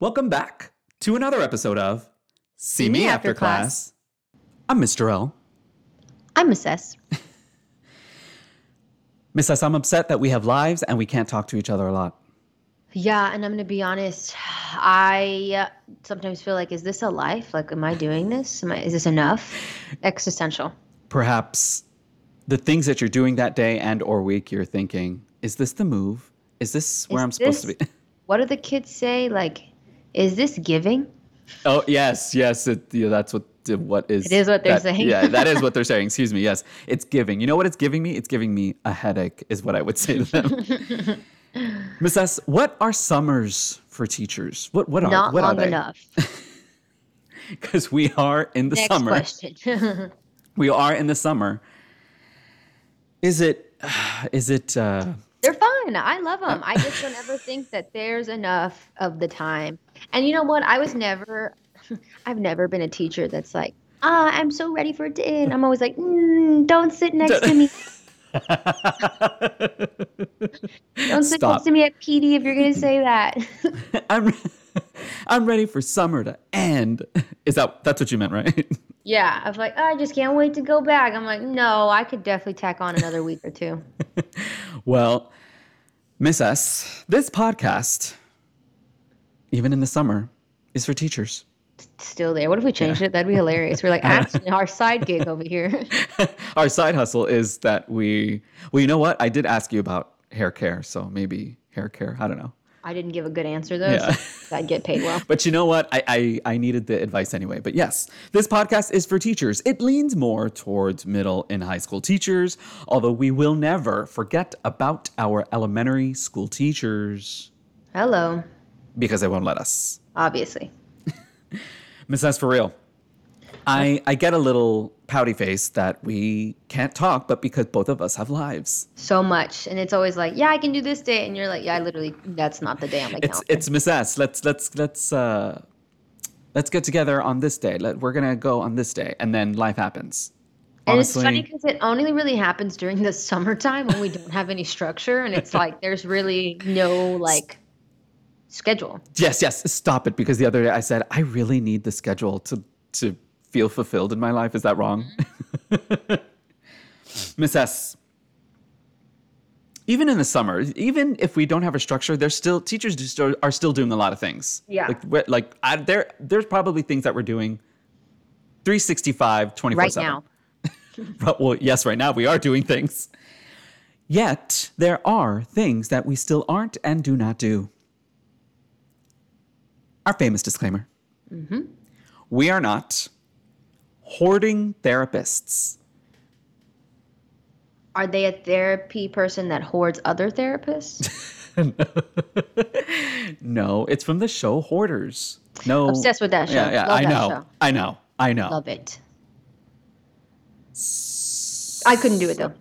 Welcome back to another episode of See Me After, class. I'm Mr. L. I'm Miss S. Miss S, I'm upset that we have lives and we can't talk to each other a lot. Yeah, and I'm gonna be honest. I uh, sometimes feel like, is this a life? Like, am I doing this? Am I, is this enough? Existential. Perhaps the things that you're doing that day and or week, you're thinking, is this the move? Is this where Is I'm supposed to this- be? What do the kids say? Like, is this giving? Oh yes, yes. It, yeah, that's what what is. It is what they're that- saying. Yeah, that is what they're saying. Excuse me. Yes, it's giving. You know what it's giving me? It's giving me a headache. Is what I would say to them. Miss S, what are summers for teachers? What what are Not what long are they? enough. Because we are in the Next summer. question. We are in the summer. Is it? Is it? Uh, They're fun. I love them. I just don't ever think that there's enough of the time. And you know what? I was never, I've never been a teacher that's like, ah, I'm so ready for it to end. I'm always like, mm, don't sit next to me. Don't sit Stop. next to me at PD if you're gonna say that. I'm I'm ready for summer to end. Is that that's what you meant, right? yeah, I was like, "Oh, I just can't wait to go back. I'm like, no, I could definitely tack on another week or two. Well, Miss S, this podcast, even in the summer, is for teachers. Still there. What if we changed it? That'd be hilarious. We're like, actually, our side gig over here. Our side hustle is that we well, you know what? I did ask you about hair care, so maybe hair care. I don't know. I didn't give a good answer though, Yeah. so I'd get paid well. But you know what? I, I I needed the advice anyway. But yes, this podcast is for teachers. It leans more towards middle and high school teachers, although we will never forget about our elementary school teachers Hello. Because they won't let us. Obviously. Miss S for real. I I get a little pouty face that we can't talk, but because both of us have lives. So much. And it's always like, yeah, I can do this day. And you're like, yeah, I literally, that's not the day on my It's it's Miss S. Let's let's let's uh let's get together on this day. Let, we're gonna go on this day, and then life happens. and it's funny because it only really happens during the summertime when we don't have any structure. And it's like, there's really no like schedule. Yes, yes. Stop it. Because the other day I said I really need the schedule to to feel fulfilled in my life. Is that wrong? Mm-hmm. Miss S. Even in the summer, even if we don't have a structure, there's still teachers are, are still doing a lot of things. Yeah. Like like I, there there's probably things that we're doing 365 24 Right 7. now. Well, yes, right now we are doing things. Yet there are things that we still aren't and do not do. Our famous disclaimer we are not hoarding therapists. Are they a therapy person that hoards other therapists? No, it's from the show Hoarders. No. Obsessed with that show. Yeah, yeah, Love I know. show. I know. I know. Love it. I couldn't do it though.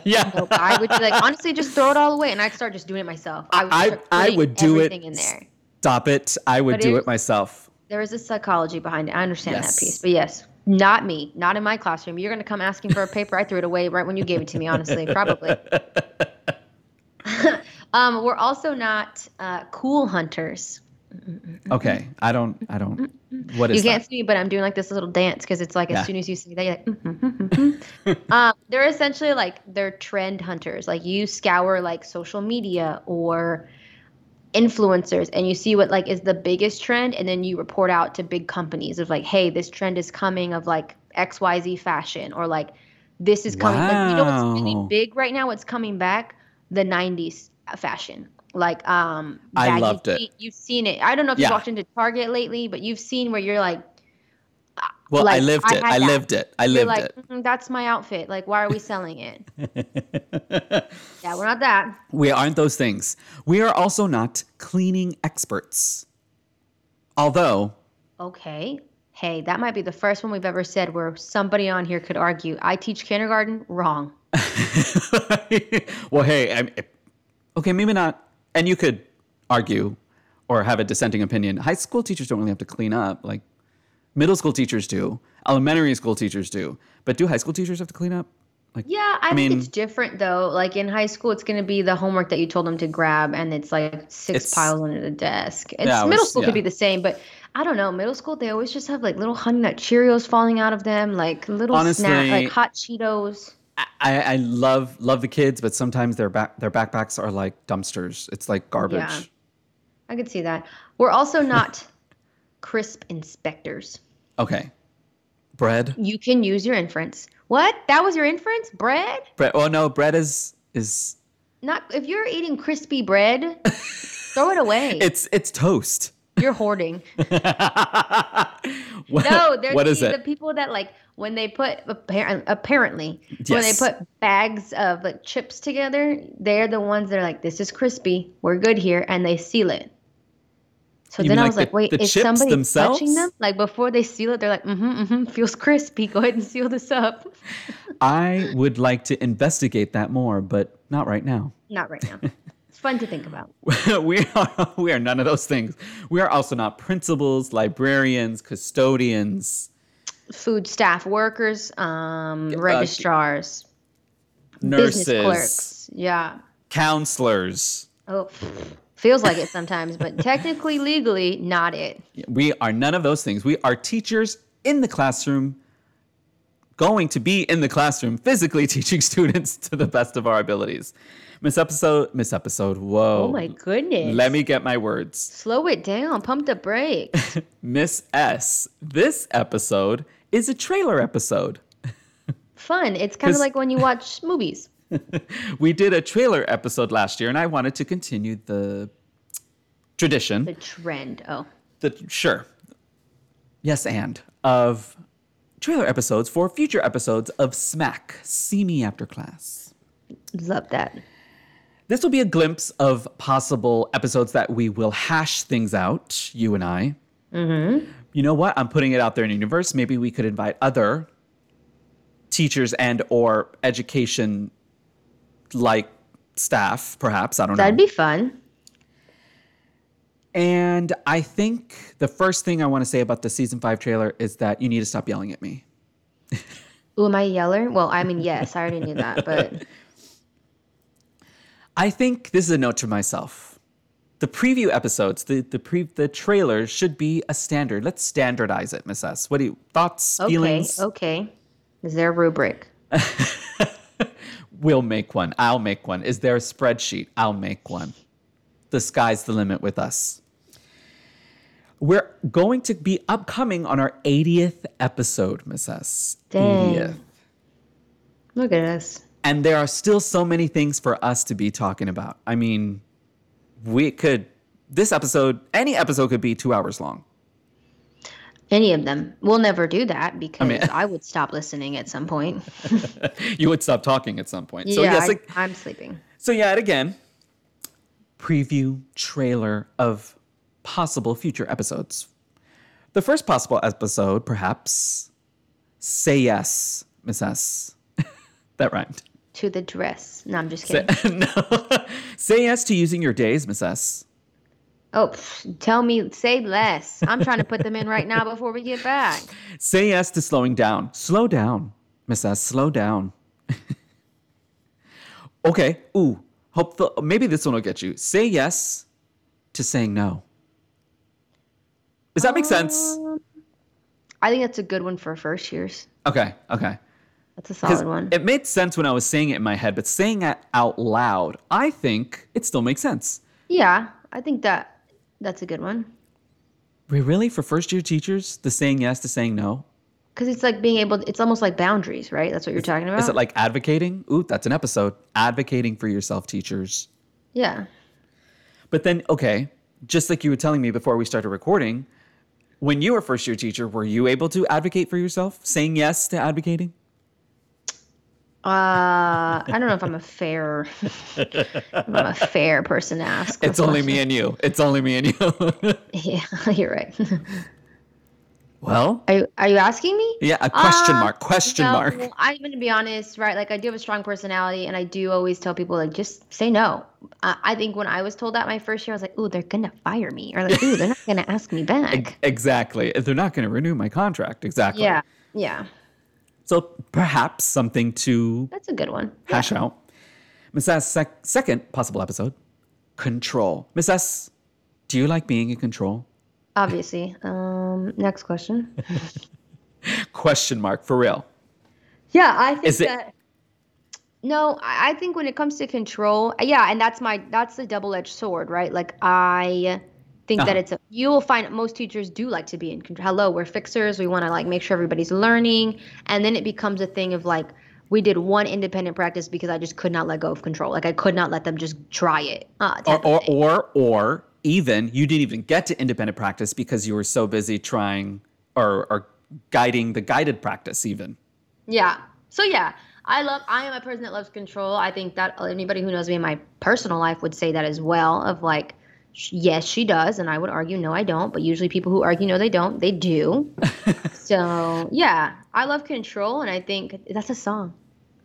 yeah. Nope. I would be like, honestly, just throw it all away, and I'd start just doing it myself. I would, I, I would do it. everything in there. Stop it. I would do it myself. There is a psychology behind it. I understand Yes. that piece, but yes, not me, not in my classroom. You're gonna come asking for a paper. I threw it away right when you gave it to me. Honestly, probably. um, we're also not uh, cool hunters. Okay. I don't. I don't. What You is can't that? see me, but I'm doing like this little dance because it's like as Yeah. soon as you see that, you're like, um, they're essentially like they're trend hunters. Like you scour like social media or influencers and you see what like is the biggest trend and then you report out to big companies of like hey this trend is coming of like xyz fashion or like this is coming like you know what's really big right now? What's coming back? The 90s fashion. Like um I loved it. you've seen it. I don't know if Yeah. you've walked into target lately but you've seen where you're like Well, I lived it. had I lived it. I lived like it. "Mm, that's my outfit like why are we selling it yeah we're not that We aren't those things. We are also not cleaning experts. Although, Okay. Hey, that might be the first one we've ever said where somebody on here could argue, I teach kindergarten. Wrong. well, hey, I'm, okay, maybe not. And you could argue or have a dissenting opinion. High school teachers don't really have to clean up. Like middle school teachers do, elementary school teachers do. But do high school teachers have to clean up? Like, Yeah, I, I think it's different though. Like in high school, it's going to be the homework that you told them to grab, and it's like six It's- piles under the desk. It's Yeah, middle was- school yeah. could be the same, but I don't know. Middle school, they always just have like little honey nut Cheerios falling out of them, like little snack, Honestly- like hot Cheetos. I, I love love the kids, but sometimes their back their backpacks are like dumpsters. It's like garbage. Yeah. I could see that. We're also not crisp inspectors. Okay. Bread. You can use your inference. What? That was your inference? Bread? Bread. Oh no, bread is is Not if you're eating crispy bread, throw it away. it's it's toast. you're hoarding. what, No, there's what is the, it? the people that like when they put apparent, apparently when they put bags of like chips together, they're the ones that are like, "This is crispy. We're good here," and they seal it. So You then I like was the- like, "Wait, the is somebody themselves? touching them?" Like before they seal it, they're like, "Mm-hmm, mm-hmm, feels crispy. Go ahead and seal this up." I would like to investigate that more, but not right now. Not right now. it's fun to think about. we are we are none of those things. We are also not principals, librarians, custodians, Food staff workers, um, registrars, nurses, business clerks. Yeah. counselors. Oh, feels like it sometimes, but technically, legally, not it. We are none of those things. We are teachers in the classroom, going to be in the classroom, physically teaching students to the best of our abilities. Miss episode, miss episode. Whoa. Oh my goodness. Let me get my words. slow it down. Pump the brakes. Miss S. This episode is a trailer episode. Fun. It's kind of like when you watch movies. We did a trailer episode last year, and I wanted to continue the tradition. The trend. Oh, the sure yes and of trailer episodes for future episodes of smack see me after class love that. this will be a glimpse of possible episodes that we will hash things out you and i mm-hmm. you know what i'm putting it out there in the universe maybe we could invite other teachers and or education like staff perhaps i don't know That'd be fun. and I think the first thing I want to say about the season five trailer is that you need to stop yelling at me. Ooh, am I a yeller? Well, I mean, yes, I already knew that, but I think this is a note to myself. The preview episodes, the the pre the trailers should be a standard. Let's standardize it, Miss S. What do you thoughts, okay, feelings? okay. Is there a rubric? We'll make one. I'll make one. Is there a spreadsheet? I'll make one. The sky's the limit with us. We're going to be upcoming on our 80th episode, Miss S. Dang. 80th. Look at us. And there are still so many things for us to be talking about. I mean, we could, this episode, any episode could be two hours long. Any of them. We'll never do that because I, mean- would stop listening at some point. you would stop talking at some point. So, yeah, yes, I, like, I'm sleeping. so yeah, again, preview trailer of possible future episodes. The first possible episode, perhaps, Say Yes, Miss S. that rhymed. To the dress. No, I'm just Say, kidding. no. Say yes to using your days, Miss S. Oh, pff, tell me, say less. I'm trying to put them in right now before we get back. Say yes to slowing down. Slow down, Miss S. Slow down. okay. Ooh. Hope the, maybe this one will get you. Say yes to saying no. Does that make sense? Um, I think that's a good one for first years. Okay. Okay. That's a solid one. It made sense when I was saying it in my head, but saying it out loud, I think it still makes sense. yeah, I think that that's a good one. Wait, really? For first year teachers, the saying yes to saying no? Because it's like being able, it's almost like boundaries, right? That's what you're talking about. Is it like advocating? Ooh, that's an episode. Advocating for yourself, teachers. yeah. But then, okay, just like you were telling me before we started recording, when you were first year teacher, were you able to advocate for yourself, saying yes to advocating? Uh, I don't know if I'm a fair, I'm a fair person to ask. It's only question. me and you. It's only me and you. Yeah, you're right. well, Are you, are you asking me? yeah, a question Uh, mark. Question no, mark. I'm going to be honest, right? Like, I do have a strong personality, and I do always tell people, like, just say no. I, I think when I was told that my first year, I was like, ooh, they're going to fire me. Or, like, ooh, they're not going to ask me back. Exactly. They're not going to renew my contract. Exactly. Yeah. Yeah. So perhaps something to That's a good one. hash out. Miss S, sec- second possible episode control. Miss S, do you like being in control? Obviously. Um, next question. Question mark for real. Yeah, I think it- that. No, I I think when it comes to control, yeah, and that's my that's the double-edged sword, right? Like I think that Uh-huh. it's a you will find most teachers do like to be in control. Hello, we're fixers. We want to like make sure everybody's learning, and then it becomes a thing of like we did one independent practice because I just could not let go of control. Like I could not let them just try it. Uh, Or, or, or, or even you didn't even get to independent practice because you were so busy trying or, or guiding the guided practice, even. Yeah. So yeah, I love. I am a person that loves control. I think that anybody who knows me in my personal life would say that as well. Of like, yes, she does, and I would argue no, I don't. But usually, people who argue no, they don't. They do. so yeah, I love control, and I think that's a song.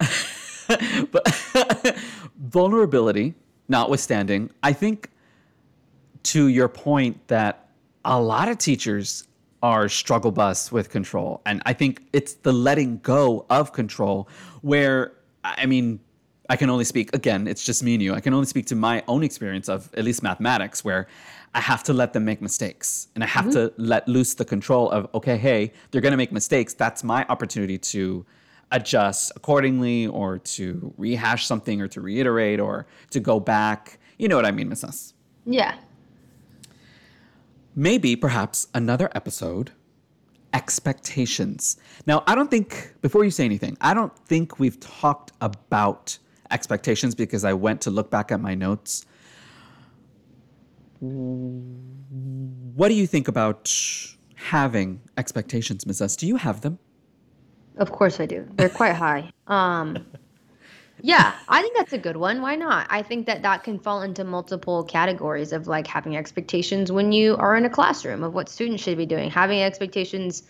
but vulnerability notwithstanding, I think to your point that a lot of teachers are struggle bus with control. And I think it's the letting go of control where, I mean, I can only speak, again, it's just me and you. I can only speak to my own experience of at least mathematics, where I have to let them make mistakes and I have mm-hmm. to let loose the control of, okay, hey, they're going to make mistakes. That's my opportunity to adjust accordingly or to rehash something or to reiterate or to go back. You know what I mean, Miss S? Yeah. maybe perhaps another episode expectations now i don't think before you say anything i don't think we've talked about expectations because i went to look back at my notes what do you think about having expectations ms s do you have them Of course I do. They're quite high. Um, yeah, I think that's a good one. Why not? I think that that can fall into multiple categories of like having expectations when you are in a classroom of what students should be doing, having expectations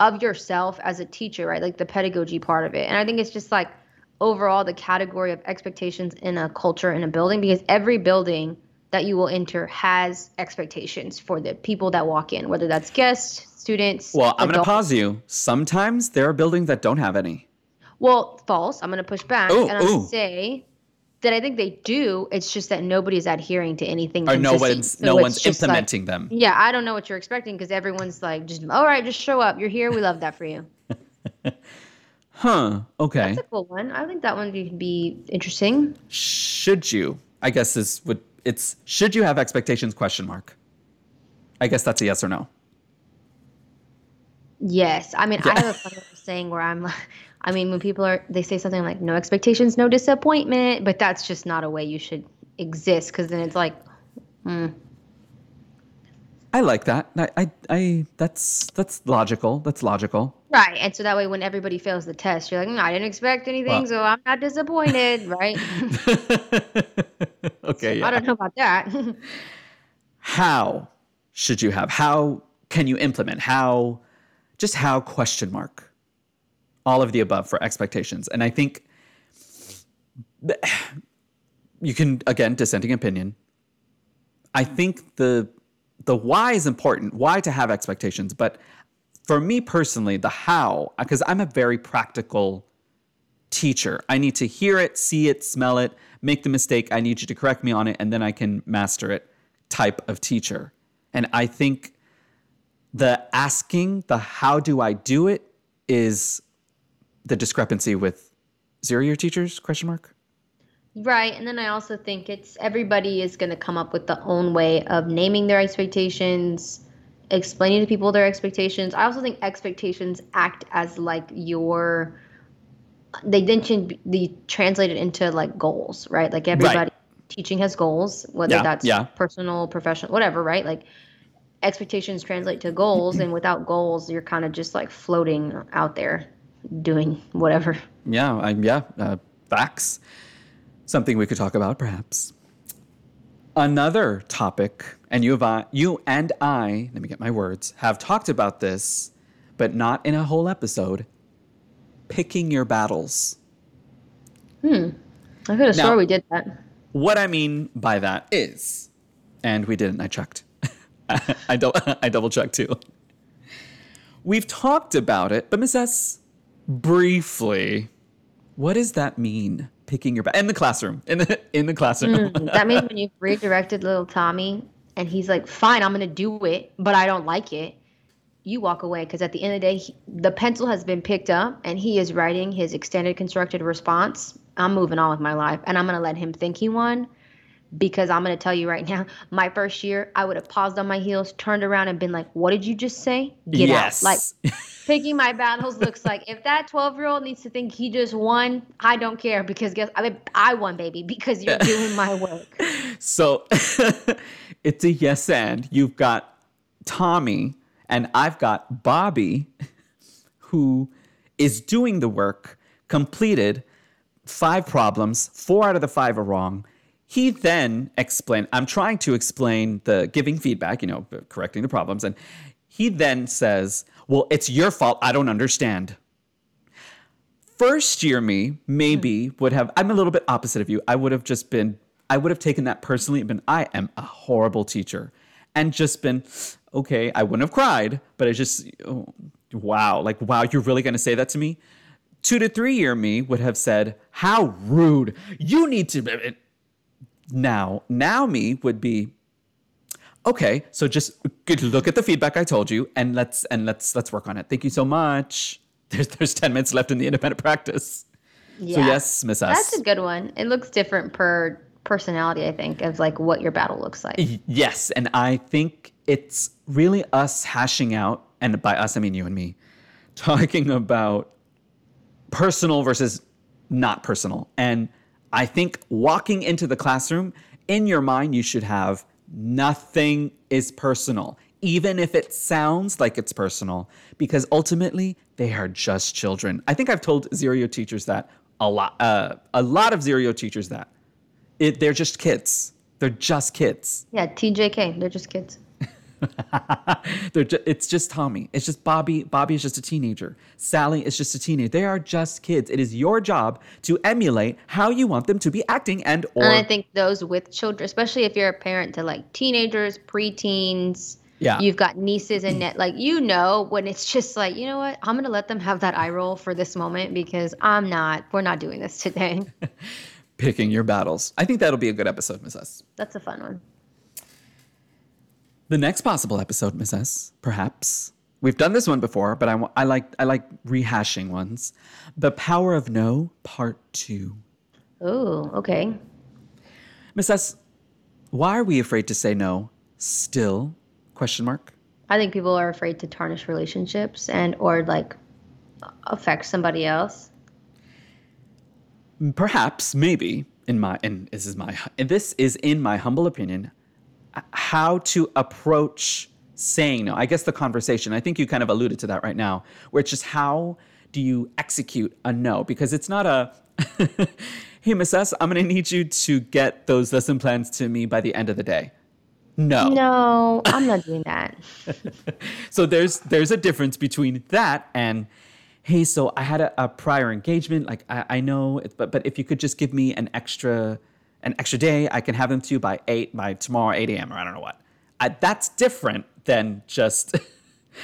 of yourself as a teacher, right? Like the pedagogy part of it. And I think it's just like overall the category of expectations in a culture in a building because every building that you will enter has expectations for the people that walk in, whether that's guests, students. well i'm going to pause you sometimes there are buildings that don't have any Well, false. I'm going to push back Ooh, and I'm gonna say that I think they do. It's just that nobody's adhering to anything. or no one's So no one's just like- implementing them yeah, I don't know what you're expecting because everyone's like, just all right, just show up. You're here. We love that for you. huh okay That's a cool one. I think that one could be interesting. should you i guess is would it's should you have expectations question mark i guess that's a yes or no Yes, I mean, I have a funny saying where I'm. like- I mean, when people are, they say something like "no expectations, no disappointment," but that's just not a way you should exist because then it's like, hmm. I like that I, I i that's that's logical that's logical Right. And so that way, when everybody fails the test, you're like, "Mm, I didn't expect anything, Well- so I'm not disappointed, right? okay yeah I don't know about that. how should you have how can you implement how just how question mark all of the above for expectations and i think you can again dissenting opinion i think the the why is important why to have expectations but for me personally the how because i'm a very practical teacher. I need to hear it see it smell it make the mistake i need you to correct me on it and then i can master it type of teacher. And i think the asking the how do i do it is the discrepancy with zero year teachers question mark right. And then I also think it's everybody is going to come up with their own way of naming their expectations, explaining to people their expectations. I also think expectations act as like your, they then can be translated into like goals, right? Like everybody teaching has goals, whether Yeah, that's yeah. personal, professional, whatever, right? Like expectations translate to goals, and without goals, you're kind of just like floating out there doing whatever. yeah I, yeah uh, facts something we could talk about perhaps another topic and you I, you and i let me get my words have talked about this but not in a whole episode picking your battles Hmm. I could have Now- swore we did that. What I mean by that is, and we didn't, I checked. I, dou- I double checked too. We've talked about it, but Miss S, briefly, what does that mean? Picking your back in the classroom. In the in the classroom. Mm, that means when you've redirected little Tommy and he's like, fine, I'm going to do it, but I don't like it. You walk away because at the end of the day, he, the pencil has been picked up and he is writing his extended constructed response. I'm moving on with my life and I'm going to let him think he won because I'm going to tell you right now, my first year, I would have paused on my heels, turned around, and been like, What did you just say? Get yes. out. Like, picking my battles looks like if that 12 year old needs to think he just won, I don't care because guess I mean, I won, baby, because you're doing my work. So it's a yes and. You've got Tommy, and I've got Bobby, who is doing the work, completed five problems, four out of the five are wrong he then explained, I'm trying to explain the giving feedback, you know, correcting the problems. And he then says, Well, it's your fault. I don't understand. First year me maybe would have, I'm a little bit opposite of you. I would have just been, I would have taken that personally and been, I am a horrible teacher. And just been, okay, I wouldn't have cried, but I just, oh, wow, like, wow, you're really going to say that to me? Two to three year me would have said, How rude. You need to now, now me would be okay, so just look at the feedback I told you and let's and let's let's work on it. Thank you so much. There's there's 10 minutes left in the independent practice. Yeah. So yes, Miss S. That's a good one. It looks different per personality, I think, of like what your battle looks like. Yes, and I think it's really us hashing out, and by us I mean you and me, talking about personal versus not personal. And I think walking into the classroom, in your mind, you should have nothing is personal, even if it sounds like it's personal, because ultimately they are just children. I think I've told zero teachers that a lot. Uh, a lot of zero teachers that it, they're just kids. They're just kids. Yeah, TJK. They're just kids. just, it's just Tommy. It's just Bobby. Bobby is just a teenager. Sally is just a teenager. They are just kids. It is your job to emulate how you want them to be acting and or. And I think those with children, especially if you're a parent to like teenagers, preteens. Yeah. You've got nieces and net like you know when it's just like, you know what? I'm gonna let them have that eye roll for this moment because I'm not we're not doing this today. Picking your battles. I think that'll be a good episode, Miss S. That's a fun one. The next possible episode, Miss S, perhaps. We've done this one before, but I, I like I like rehashing ones. The Power of No, Part Two. Oh, okay. Miss S, why are we afraid to say no still? Question mark. I think people are afraid to tarnish relationships and or like affect somebody else. Perhaps, maybe in my and this is my this is in my humble opinion how to approach saying no. I guess the conversation, I think you kind of alluded to that right now, where it's just how do you execute a no? Because it's not a, hey, Miss S, I'm going to need you to get those lesson plans to me by the end of the day. No. No, I'm not doing that. so there's there's a difference between that and hey, so I had a, a prior engagement. Like I, I know, it, but but if you could just give me an extra an extra day. I can have them to you by eight by tomorrow, eight a.m. or I don't know what. I, that's different than just.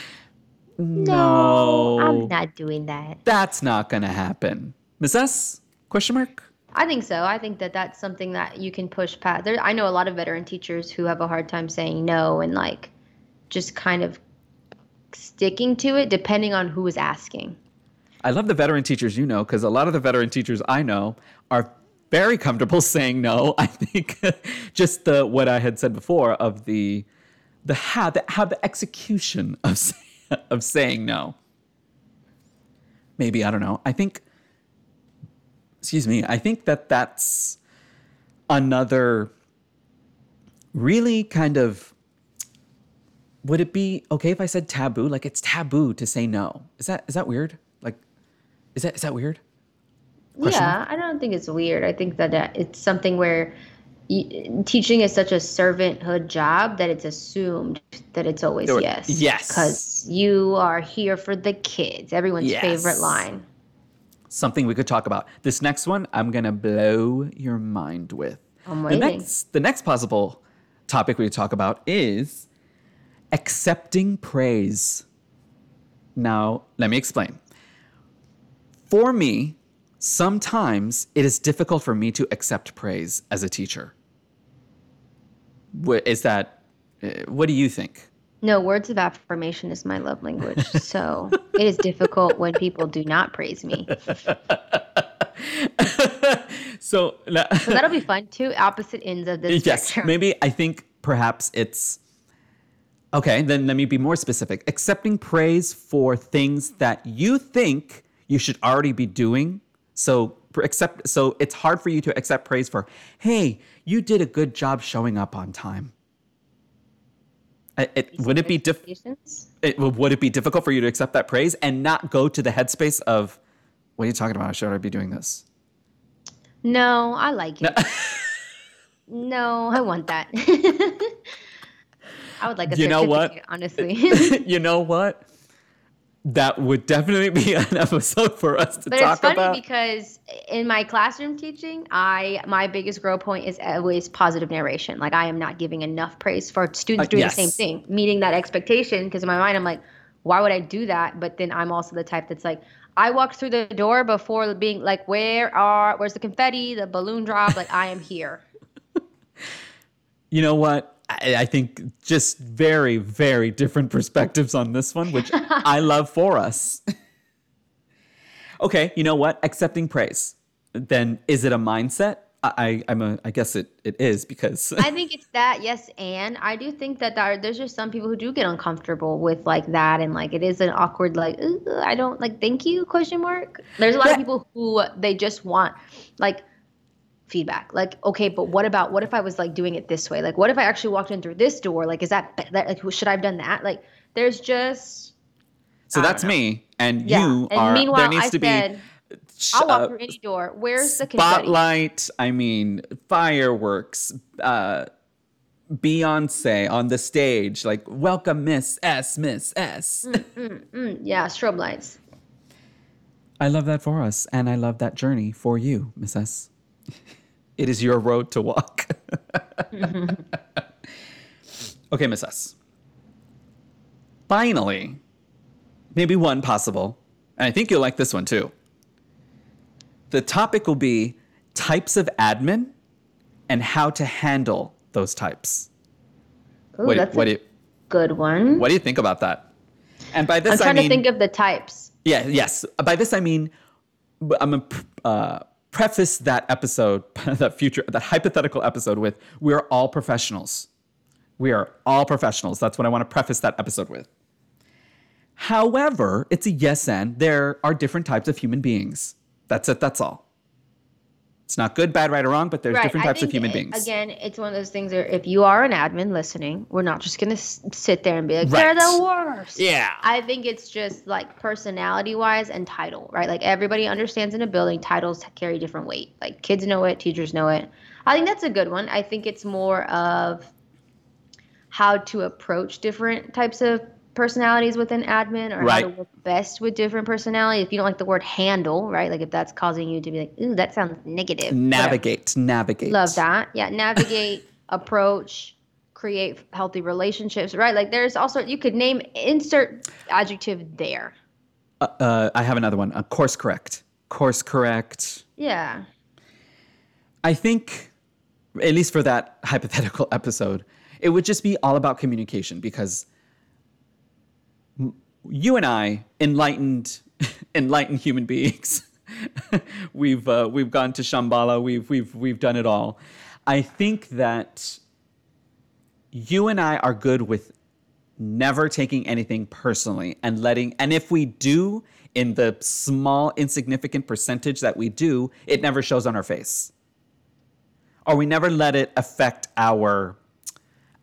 no, I'm not doing that. That's not gonna happen. Miss S? Question mark. I think so. I think that that's something that you can push past. There, I know a lot of veteran teachers who have a hard time saying no and like just kind of sticking to it, depending on who is asking. I love the veteran teachers you know because a lot of the veteran teachers I know are very comfortable saying no. I think just the what I had said before of the the how the how the execution of of saying no. Maybe I don't know. I think excuse me. I think that that's another really kind of would it be okay if I said taboo? Like it's taboo to say no. Is that is that weird? Like is that is that weird? Question? Yeah, I don't think it's weird. I think that it's something where teaching is such a servanthood job that it's assumed that it's always yes. Yes. Because you are here for the kids. Everyone's yes. favorite line. Something we could talk about. This next one, I'm going to blow your mind with. I'm waiting. The next, the next possible topic we could talk about is accepting praise. Now, let me explain for me, sometimes it is difficult for me to accept praise as a teacher. Is that? uh, What do you think? No, words of affirmation is my love language. So it is difficult when people do not praise me. so, So that'll be fun. Two opposite ends of this yes, spectrum. maybe I think perhaps it's okay. Then let me be more specific. Accepting praise for things that you think you should already be doing. So accept. So it's hard for you to accept praise for. Hey, you did a good job showing up on time. I- It, would it be diff- Expectations? it, would it be difficult for you to accept that praise and not go to the headspace of what are you talking about? I should already be doing this. No, I like it. no, I want that. I would like a You know what? honestly. you know what? That would definitely be an episode for us to But talk about. But it's funny about. because in my classroom teaching, I my biggest growth point is always positive narration. Like I am not giving enough praise for students Uh, doing yes. the same thing, meeting that expectation. Because in my mind, I'm like, why would I do that? But then I'm also the type that's like, I walked through the door before being like, where are where's the confetti, the balloon drop? Like I am here. you know what? I, think just very, very different perspectives on this one, which I love for us. okay, you know what? Accepting praise. Then is it a mindset? I, I I'm a I guess it, it is because I think it's that, yes, and I do think that there, there's just some people who do get uncomfortable with like that, and like it is an awkward like I don't like thank you question mark. There's a lot Yeah. of people who they just want like feedback, like okay, but what about what if I was like doing it this way? Like what if I actually walked in through this door? Like is that that like should I have done that? Like there's just so I that's me and yeah. you and are meanwhile, there needs I to said be I'll walk uh, through any door. Where's the confetti? spotlight i mean fireworks uh beyonce on the stage like welcome miss s miss s Mm, yeah, strobe lights. i love that for us and i love that journey for you miss s it is your road to walk okay miss s finally maybe one possible and i think you'll like this one too the topic will be types of admin and how to handle those types. Ooh, what, that's what, a you, good one. what do you think about that? And by this I'm trying I mean, to think of the types. yeah, yes. By this I mean, I'm gonna uh, preface that episode, that future, that hypothetical episode with, we are all professionals. We are all professionals. That's what I want to preface that episode with. However, it's a yes and there are different types of human beings. That's it. That's all. It's not good, bad, right, or wrong, but there's different types of human uh, beings. Again, it's one of those things where if you are an admin listening, we're not just going to sit there and be like, they're the worst. Yeah. I think it's just like personality wise and title, right? Like everybody understands in a building, titles carry different weight. Like kids know it, teachers know it. I think that's a good one. I think it's more of how to approach different types of personalities within admin or how to work best with different personalities. If you don't like the word handle, right? Like if that's causing you to be like, ooh, that sounds negative. whatever. navigate, navigate. Love that. Yeah, navigate, approach, create healthy relationships, right? Like there's also you could name insert adjective there. Uh, uh, I have another one. Uh, course correct. Course correct. Yeah. I think, at least for that hypothetical episode, it would just be all about communication because you and I, enlightened, enlightened human beings, we've uh, we've gone to Shambhala. We've we've we've done it all. I think that you and I are good with never taking anything personally and letting and if we do in the small insignificant percentage that we do it never shows on our face or we never let it affect our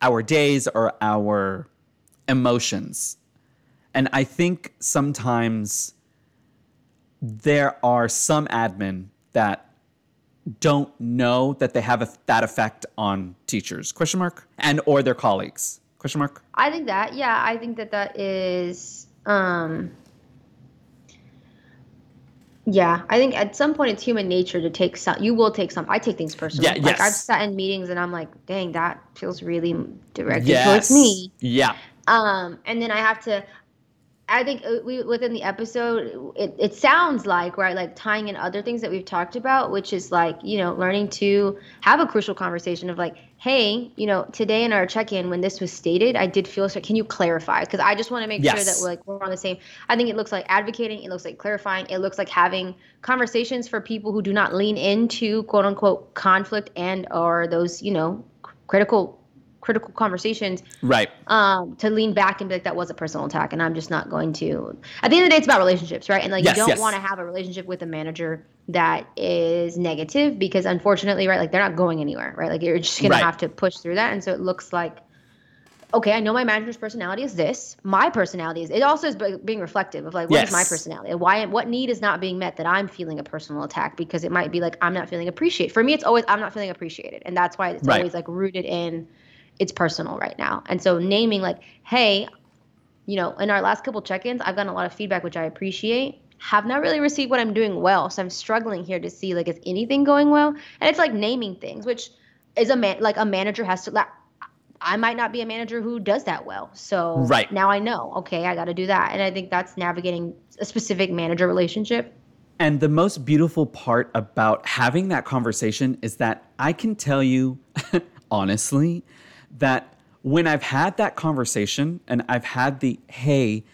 our days or our emotions and i think sometimes there are some admin that don't know that they have a, that effect on teachers question mark and or their colleagues question mark I think that. Yeah, I think that that is um yeah, I think at some point it's human nature to take some. You will take some. I take things personally. Yeah, Like I've sat in meetings and I'm like, dang, that feels really directed yes towards me. yeah Um, and then I have to I think uh, we within the episode, it, it sounds like right, like tying in other things that we've talked about, which is like you know learning to have a crucial conversation of like, hey, you know, today in our check-in when this was stated, I did feel so. Can you clarify? Because I just want to make Yes. sure that we're like we're on the same. I think it looks like advocating. It looks like clarifying. It looks like having conversations for people who do not lean into quote unquote conflict and or those you know critical critical conversations Right. um, to lean back and be like, that was a personal attack, and I'm just not going to. At the end of the day, it's about relationships, right? And like, Yes, you don't yes. want to have a relationship with a manager that is negative because, unfortunately, right, like they're not going anywhere, right? Like you're just gonna Right. have to push through that, and so it looks like. Okay, I know my manager's personality is this. My personality is. It also is being reflective of like what is my Yes. personality? Why? What need is not being met that I'm feeling a personal attack because it might be like I'm not feeling appreciated. For me, it's always I'm not feeling appreciated, and that's why it's Right. always like rooted in it's personal right now. And so naming like, hey, you know, in our last couple check-ins, I've gotten a lot of feedback, which I appreciate. Have not really received what I'm doing well, so I'm struggling here to see like is anything going well. And it's like naming things, which is a man like a manager has to. Like, I might not be a manager who does that well, so Right. now I know. Okay, I got to do that, and I think that's navigating a specific manager relationship. And the most beautiful part about having that conversation is that I can tell you honestly that when I've had that conversation and I've had the, hey,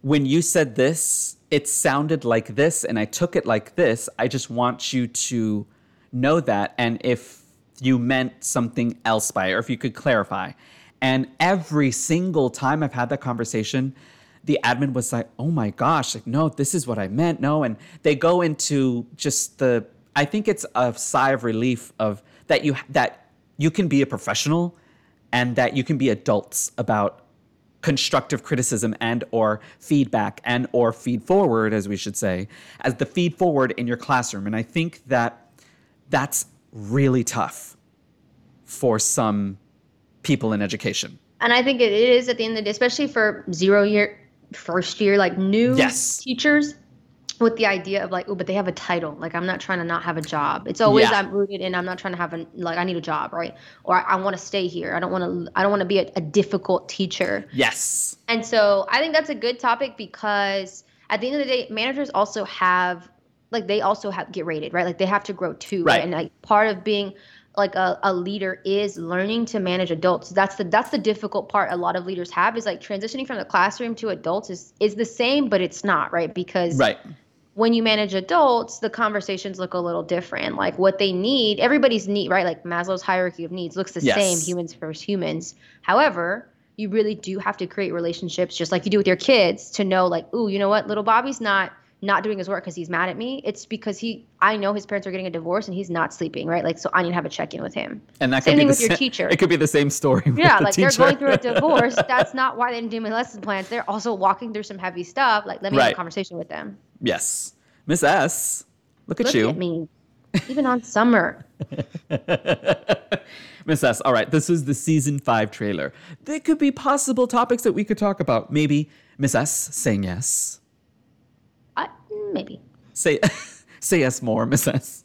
when you said this, it sounded like this and I took it like this, I just want you to know that. And if you meant something else by it, or if you could clarify. And every single time I've had that conversation, the admin was like, "Oh my gosh, like no, this is what I meant." No, and they go into just the I think it's a sigh of relief of that you that you can be a professional and that you can be adults about constructive criticism and or feedback and or feed forward as we should say as the feed forward in your classroom and i think that that's really tough for some people in education And I think it is at the end of the day, especially for zero year, first year, like new Yes. teachers with the idea of like, oh, but they have a title. Like, I'm not trying to not have a job. It's always Yeah. I'm rooted in, I'm not trying to have a, like, I need a job, right? Or I, I want to stay here. I don't want to, I don't want to be a, a difficult teacher. yes And so I think that's a good topic because at the end of the day, managers also have like they also have get rated, right? Like they have to grow too. Right. And like part of being like a, a leader is learning to manage adults. That's the that's the difficult part a lot of leaders have is like transitioning from the classroom to adults is is the same, but it's not, right? Because right when you manage adults, the conversations look a little different. Like what they need, everybody's need, right? Like Maslow's hierarchy of needs looks the Yes. same, humans versus humans. However, you really do have to create relationships just like you do with your kids to know like, ooh, you know what? Little Bobby's not not doing his work because he's mad at me. It's because he I know his parents are getting a divorce and he's not sleeping, right? Like so I need to have a check-in with him. and that Same could be thing with your teacher. it could be the same story Yeah, the like they're going through a divorce. That's not why they didn't do my lesson plans. They're also walking through some heavy stuff. Like let me have a conversation with them. Yes miss s look at Look you Look at me. Even on summer. Miss S, all right, this is the season five trailer. There could be possible topics that we could talk about. Maybe Miss S saying yes. I, maybe. Say say yes more, Miss S.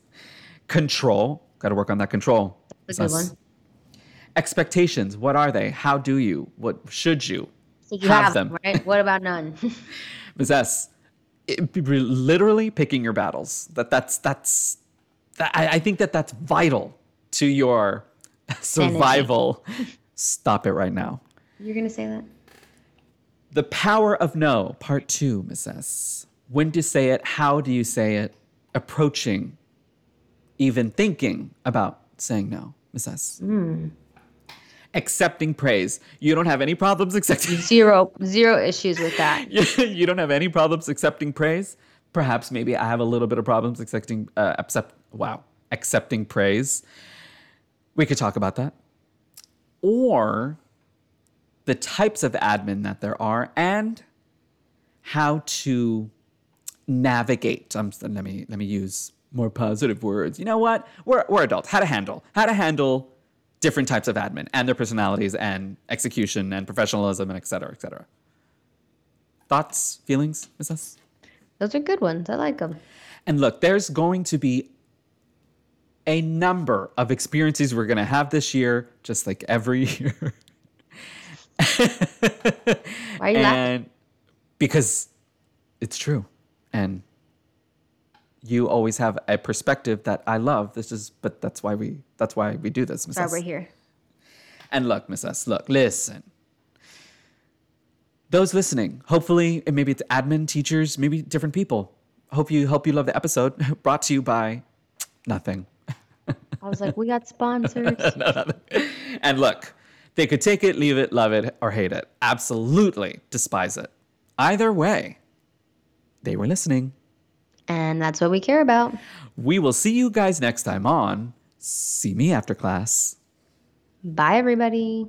Control. Gotta work on that control. That's a good S. one. Expectations. What are they? How do you? What should you? So you Have have, them, right? What about none? Miss S. it- literally picking your battles. That that's that's that, I, I think that that's vital to your survival. Stop it right now. You're gonna say that? The power of no, part two, Miss S. When to say it, how do you say it, approaching, even thinking about saying no, Miss S. Hmm. Accepting praise. You don't have any problems accepting Zero, zero issues with that. you don't have any problems accepting praise. Perhaps maybe I have a little bit of problems accepting uh, accept wow, accepting praise. We could talk about that. Or the types of admin that there are and how to navigate. Um, let me let me use more positive words. You know what? We're we're adults. How to handle how to handle different types of admin and their personalities and execution and professionalism and et cetera, et cetera. Thoughts, feelings, Miss S? Those are good ones. I like them. And look, there's going to be a number of experiences we're going to have this year, just like every year. Why are you laughing? because it's true. And you always have a perspective that I love. This is, but that's why we, that's why we do this, Miss Why S. we're here. And look, Miss S, look, listen. Those listening, hopefully, and maybe it's admin, teachers, maybe different people. Hope you hope you love the episode. Brought to you by nothing. I was like, we got sponsors. And look, they could take it, leave it, love it, or hate it. Absolutely despise it. Either way, they were listening. And that's what we care about. We will see you guys next time on See Me After Class. Bye, everybody.